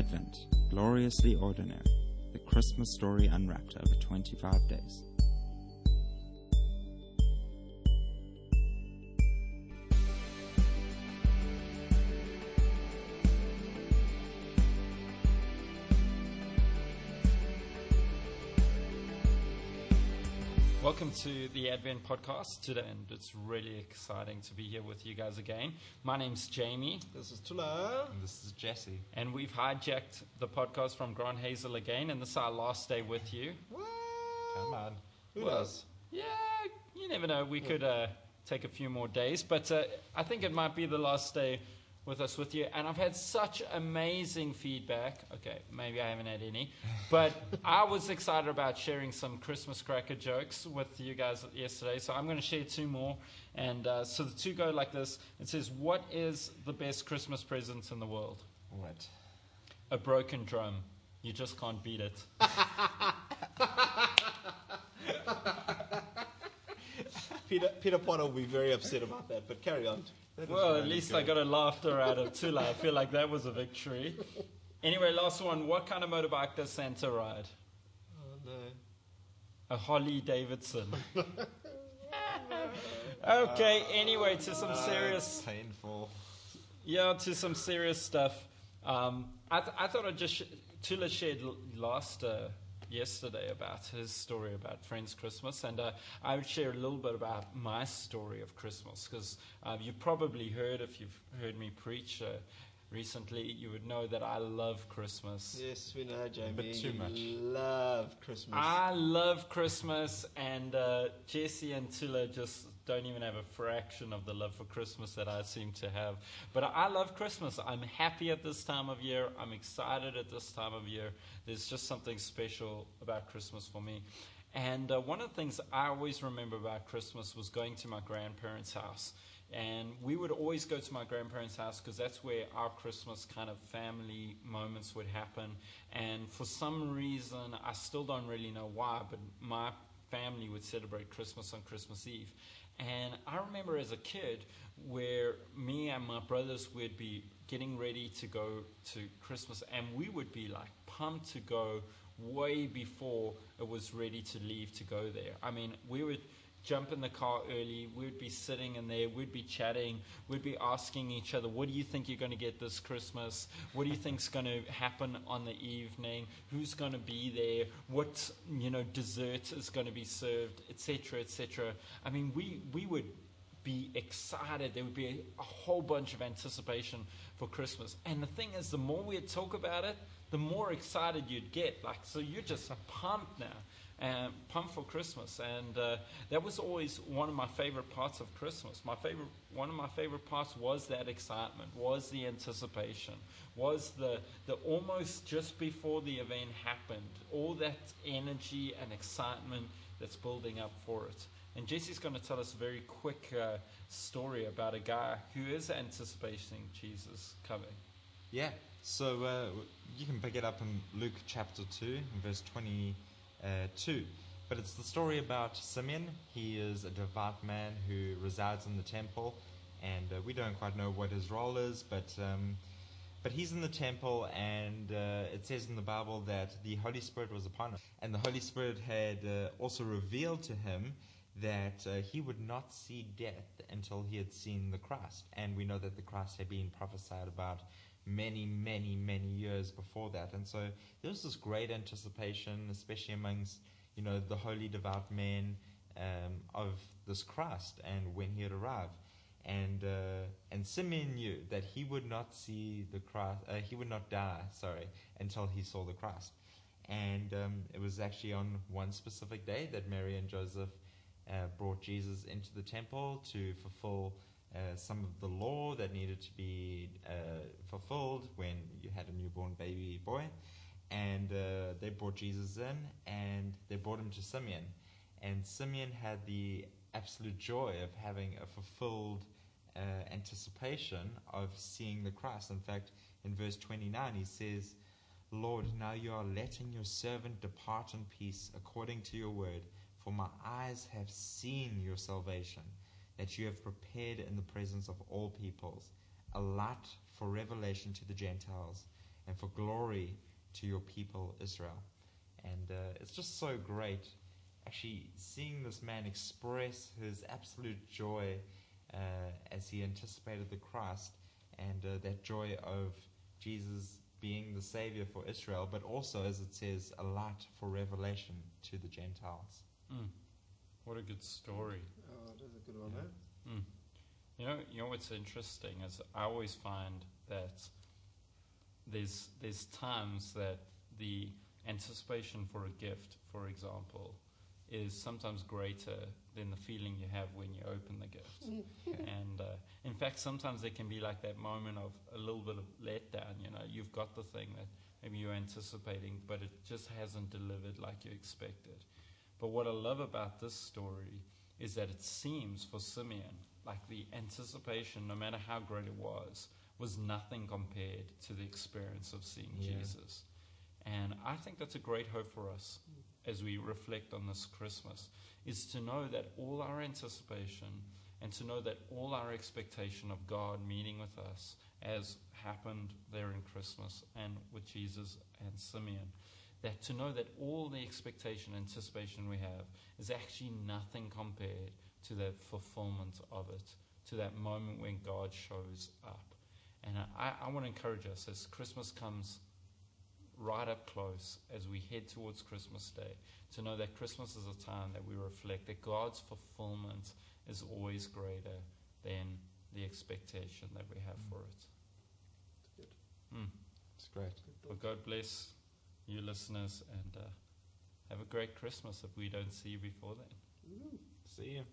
Advent, gloriously ordinary, the Christmas story unwrapped over 25 days. Welcome to the Advent podcast today, and it's really exciting to be here with you guys again. My name's Jamie, This is Tula. And this is Jesse. and we've hijacked the podcast from Grant Hazel again, and this is our last day with you. What? Come on. Who Well, knows? Yeah, you never know. We could uh, take a few more days, but uh, I think it might be the last day with us with you. And I've had such amazing feedback. Okay, maybe I haven't had any, but I was excited about sharing some Christmas cracker jokes with you guys yesterday. So I'm going to share two more. And uh, so the two go like this It says, What is the best Christmas present in the world? What? A broken drum. You just can't beat it. Peter, Peter Potter will be very upset about that, but carry on. Well, at least I got a laughter out of Tula. I feel like that was a victory. Anyway, last one. What kind of motorbike does Santa ride? Oh, no. A Holly Davidson. okay, anyway, to some serious, Painful. yeah, to some serious stuff. Um, I, th- I thought I'd just sh- Tula shared l- last uh, yesterday about his story about Friends Christmas, and uh, I would share a little bit about my story of Christmas because uh, you've probably heard if you've heard me preach. Recently, you would know that I love Christmas. Yes, we know, Jamie. But too much. love Christmas. I love Christmas, and uh, Jesse and Tula just don't even have a fraction of the love for Christmas that I seem to have. But I love Christmas. I'm happy at this time of year. I'm excited at this time of year. There's just something special about Christmas for me. And uh, one of the things I always remember about Christmas was going to my grandparents' house. And we would always go to my grandparents' house because that's where our Christmas kind of family moments would happen. And for some reason, I still don't really know why, but my family would celebrate Christmas on Christmas Eve. And I remember as a kid where me and my brothers would be getting ready to go to Christmas, and we would be like pumped to go way before it was ready to leave to go there. I mean, we would jump in the car early, we'd be sitting in there, we'd be chatting, we'd be asking each other, what do you think you're going to get this Christmas? What do you think's going to happen on the evening? Who's going to be there? What, you know, dessert is going to be served, etc., etc. I mean, we, we would be excited. There would be a, a whole bunch of anticipation for Christmas. And the thing is, the more we'd talk about it, the more excited you'd get. Like, so you're just pumped now, and pumped for Christmas. And uh, that was always one of my favorite parts of Christmas. My favorite, one of my favorite parts was that excitement, was the anticipation, was the the almost just before the event happened, all that energy and excitement that's building up for it. And Jesse's going to tell us a very quick uh, story about a guy who is anticipating Jesus coming. Yeah, so uh, you can pick it up in Luke chapter 2, verse 22. But it's the story about Simeon. He is a devout man who resides in the temple, and uh, we don't quite know what his role is, but. Um, but he's in the temple, and uh, it says in the Bible that the Holy Spirit was upon him. And the Holy Spirit had uh, also revealed to him that uh, he would not see death until he had seen the Christ. And we know that the Christ had been prophesied about many, many, many years before that. And so there was this great anticipation, especially amongst, you know, the holy, devout men um, of this Christ and when he had arrived. And uh, and Simeon knew that he would not see the Christ, uh, he would not die, sorry, until he saw the Christ. And um, it was actually on one specific day that Mary and Joseph uh, brought Jesus into the temple to fulfill uh, some of the law that needed to be uh, fulfilled when you had a newborn baby boy. And uh, they brought Jesus in and they brought him to Simeon. And Simeon had the absolute joy of having a fulfilled uh, anticipation of seeing the Christ. In fact, in verse 29, he says, Lord, now you are letting your servant depart in peace according to your word, for my eyes have seen your salvation, that you have prepared in the presence of all peoples, a light for revelation to the Gentiles, and for glory to your people Israel. And uh, it's just so great actually seeing this man express his absolute joy uh, as he anticipated the Christ and uh, that joy of Jesus being the Savior for Israel, but also, as it says, a light for revelation to the Gentiles. Mm. What a good story. Oh, that's a good one, Yeah. huh? Mm. You know, you know what's interesting is I always find that there's there's times that the anticipation for a gift, for example, is sometimes greater than the feeling you have when you open the gift. and uh, in fact, sometimes there can be like that moment of a little bit of letdown. You know, you've got the thing that maybe you're anticipating, but it just hasn't delivered like you expected. But what I love about this story is that it seems for Simeon like the anticipation, no matter how great it was, was nothing compared to the experience of seeing Yeah. Jesus. And I think that's a great hope for us as we reflect on this Christmas, is to know that all our anticipation and to know that all our expectation of God meeting with us, as happened there in Christmas and with Jesus and Simeon, that to know that all the expectation, and anticipation we have is actually nothing compared to the fulfillment of it, to that moment when God shows up. And I, I want to encourage us as Christmas comes right up close, as we head towards Christmas Day, to know that Christmas is a time that we reflect that God's fulfillment is always greater than the expectation that we have for it. Good. Mm. It's great. Well, God bless you listeners and uh, have a great Christmas if we don't see you before then. Woo. See you.